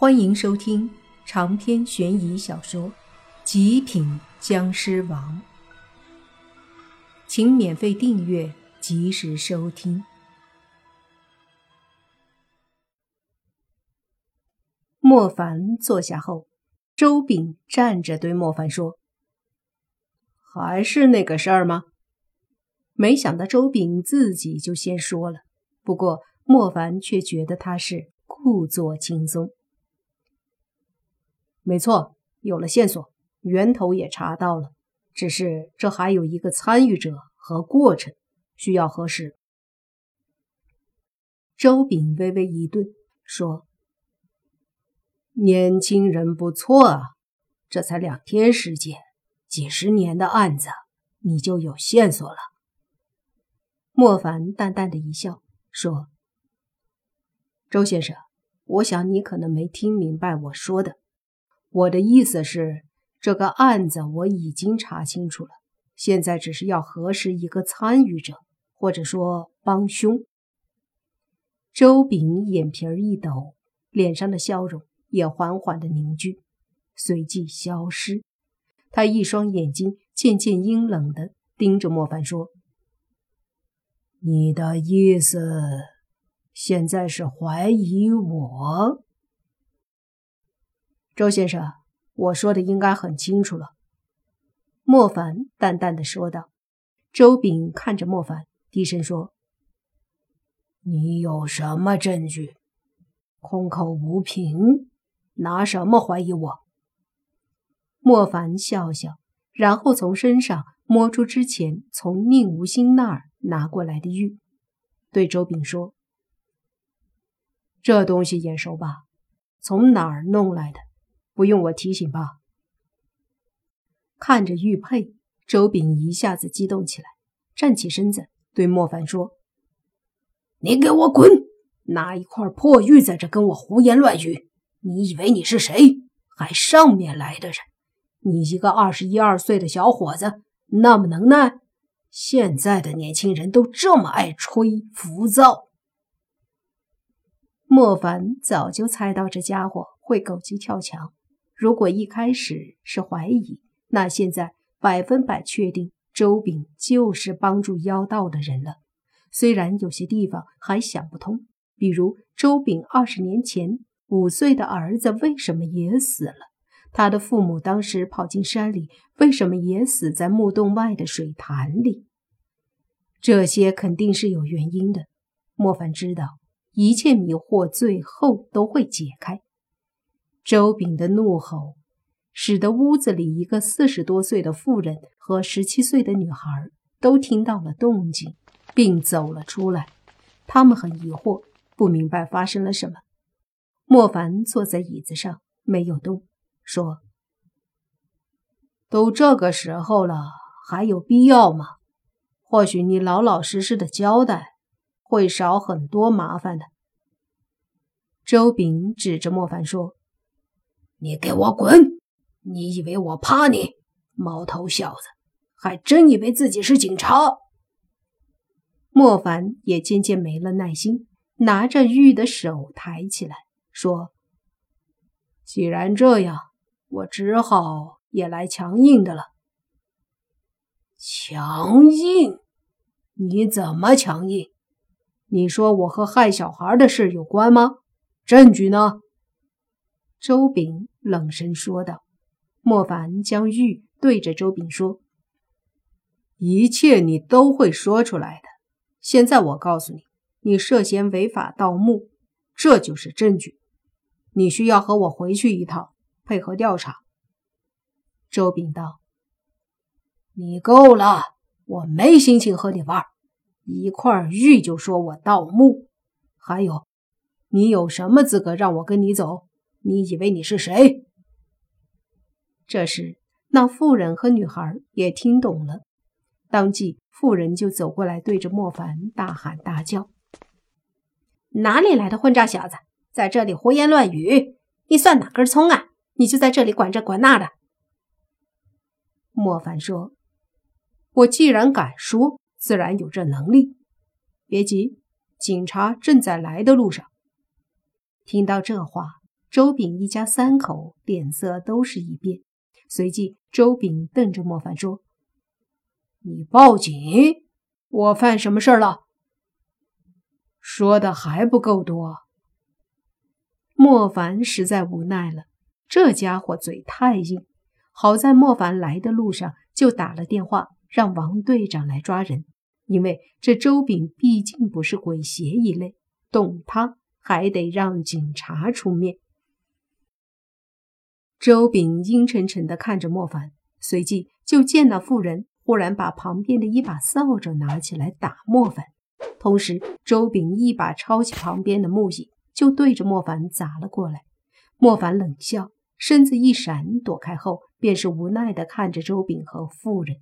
欢迎收听长篇悬疑小说《极品僵尸王》，请免费订阅，及时收听。莫凡坐下后，周炳站着对莫凡说：“还是那个事儿吗？”没想到周炳自己就先说了，不过莫凡却觉得他是故作轻松。没错，有了线索，源头也查到了，只是这还有一个参与者和过程需要核实。周炳微微一顿，说：“年轻人不错啊，这才两天时间，几十年的案子，你就有线索了。”莫凡淡淡的一笑，说：“周先生，我想你可能没听明白我说的。”我的意思是，这个案子我已经查清楚了，现在只是要核实一个参与者，或者说帮凶。周炳眼皮一抖，脸上的笑容也缓缓的凝聚，随即消失。他一双眼睛渐渐阴冷的盯着莫凡说：“你的意思，现在是怀疑我？”周先生，我说的应该很清楚了。”莫凡淡淡的说道。周炳看着莫凡，低声说：“你有什么证据？空口无凭，拿什么怀疑我？”莫凡笑笑，然后从身上摸出之前从宁无心那儿拿过来的玉，对周炳说：“这东西眼熟吧？从哪儿弄来的？”不用我提醒吧？看着玉佩，周炳一下子激动起来，站起身子对莫凡说：“你给我滚！拿一块破玉在这跟我胡言乱语！你以为你是谁？还上面来的人？你一个二十一二岁的小伙子，那么能耐？现在的年轻人都这么爱吹，浮躁。”莫凡早就猜到这家伙会狗急跳墙。如果一开始是怀疑，那现在百分百确定周炳就是帮助妖道的人了。虽然有些地方还想不通，比如周炳二十年前五岁的儿子为什么也死了？他的父母当时跑进山里，为什么也死在墓洞外的水潭里？这些肯定是有原因的。莫凡知道，一切迷惑最后都会解开。周炳的怒吼，使得屋子里一个四十多岁的妇人和十七岁的女孩都听到了动静，并走了出来。他们很疑惑，不明白发生了什么。莫凡坐在椅子上没有动，说：“都这个时候了，还有必要吗？或许你老老实实的交代，会少很多麻烦的。”周炳指着莫凡说。你给我滚！你以为我怕你？毛头小子，还真以为自己是警察？莫凡也渐渐没了耐心，拿着玉的手抬起来，说：“既然这样，我只好也来强硬的了。”强硬？你怎么强硬？你说我和害小孩的事有关吗？证据呢？周炳冷声说道：“莫凡将玉对着周炳说：‘一切你都会说出来的。现在我告诉你，你涉嫌违法盗墓，这就是证据。你需要和我回去一趟，配合调查。’周炳道：‘你够了，我没心情和你玩。一块玉就说我盗墓，还有，你有什么资格让我跟你走？’”你以为你是谁？这时，那妇人和女孩也听懂了，当即妇人就走过来，对着莫凡大喊大叫：“哪里来的混账小子，在这里胡言乱语！你算哪根葱啊？你就在这里管这管那的！”莫凡说：“我既然敢说，自然有这能力。别急，警察正在来的路上。”听到这话。周炳一家三口脸色都是一变。随即，周炳瞪着莫凡说：“你报警？我犯什么事儿了？说的还不够多？”莫凡实在无奈了，这家伙嘴太硬。好在莫凡来的路上就打了电话，让王队长来抓人，因为这周炳毕竟不是鬼邪一类，动他还得让警察出面。周炳阴沉沉地看着莫凡，随即就见那妇人忽然把旁边的一把扫帚拿起来打莫凡，同时周炳一把抄起旁边的木椅，就对着莫凡砸了过来。莫凡冷笑，身子一闪，躲开后便是无奈地看着周炳和妇人。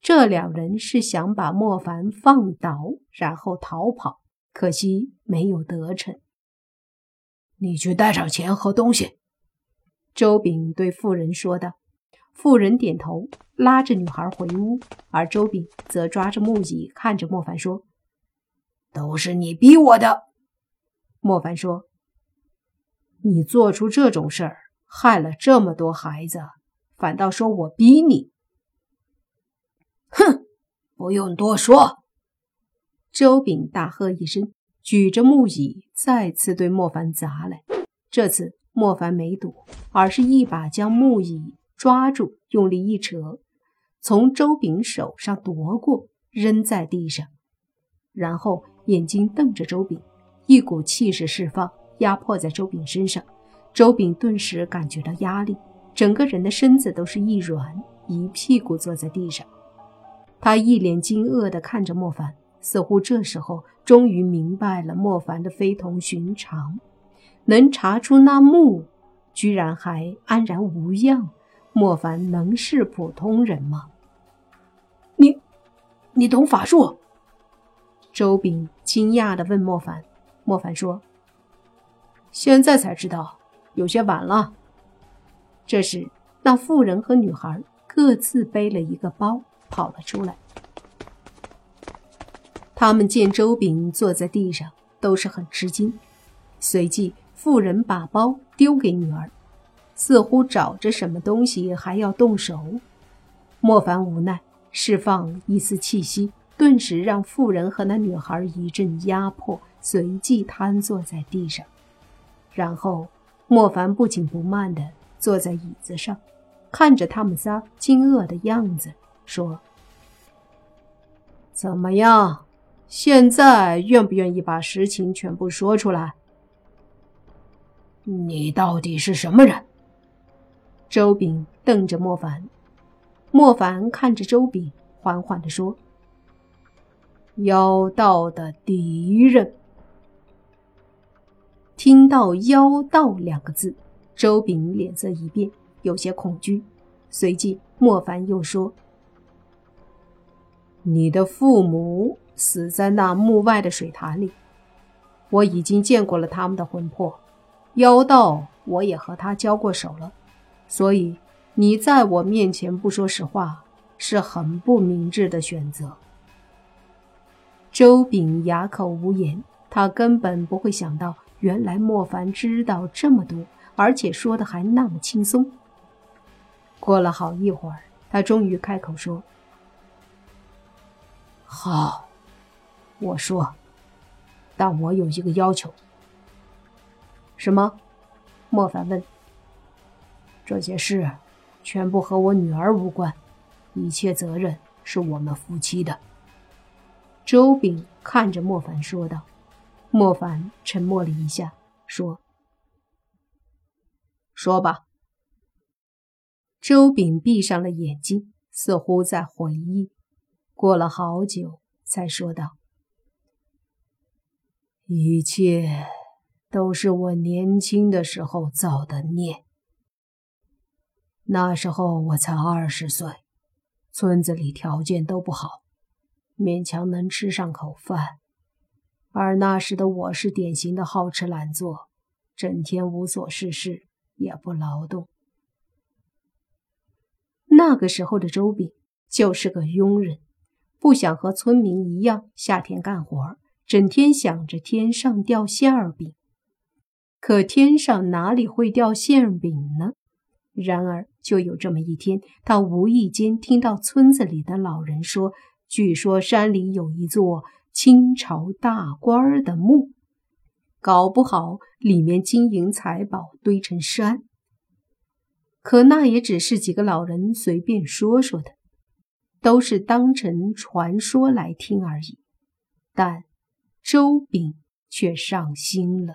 这两人是想把莫凡放倒，然后逃跑，可惜没有得逞。你去带上钱和东西。周炳对妇人说道：“妇人点头，拉着女孩回屋，而周炳则抓着木椅，看着莫凡说：‘都是你逼我的。’莫凡说：‘你做出这种事儿，害了这么多孩子，反倒说我逼你？’哼，不用多说。”周炳大喝一声，举着木椅再次对莫凡砸来，这次。莫凡没躲，而是一把将木椅抓住，用力一扯，从周炳手上夺过，扔在地上，然后眼睛瞪着周炳，一股气势释放，压迫在周炳身上。周炳顿时感觉到压力，整个人的身子都是一软，一屁股坐在地上。他一脸惊愕地看着莫凡，似乎这时候终于明白了莫凡的非同寻常。能查出那墓，居然还安然无恙。莫凡能是普通人吗？你，你懂法术？周炳惊讶地问莫凡。莫凡说：“现在才知道，有些晚了。”这时，那妇人和女孩各自背了一个包跑了出来。他们见周炳坐在地上，都是很吃惊，随即。妇人把包丢给女儿，似乎找着什么东西，还要动手。莫凡无奈，释放一丝气息，顿时让妇人和那女孩一阵压迫，随即瘫坐在地上。然后，莫凡不紧不慢地坐在椅子上，看着他们仨惊愕的样子，说：“怎么样？现在愿不愿意把实情全部说出来？”你到底是什么人？周炳瞪着莫凡，莫凡看着周炳，缓缓地说：“妖道的敌人。”听到“妖道”两个字，周炳脸色一变，有些恐惧。随即，莫凡又说：“你的父母死在那墓外的水潭里，我已经见过了他们的魂魄。”妖道，我也和他交过手了，所以你在我面前不说实话是很不明智的选择。周炳哑口无言，他根本不会想到，原来莫凡知道这么多，而且说的还那么轻松。过了好一会儿，他终于开口说：“好，我说，但我有一个要求。”什么？莫凡问。这些事全部和我女儿无关，一切责任是我们夫妻的。周炳看着莫凡说道。莫凡沉默了一下，说：“说吧。”周炳闭上了眼睛，似乎在回忆。过了好久，才说道：“一切。”都是我年轻的时候造的孽。那时候我才二十岁，村子里条件都不好，勉强能吃上口饭。而那时的我是典型的好吃懒做，整天无所事事，也不劳动。那个时候的周炳就是个庸人，不想和村民一样下田干活，整天想着天上掉馅儿饼。可天上哪里会掉馅饼呢？然而，就有这么一天，他无意间听到村子里的老人说：“据说山里有一座清朝大官的墓，搞不好里面金银财宝堆成山。”可那也只是几个老人随便说说的，都是当成传说来听而已。但周炳却上心了。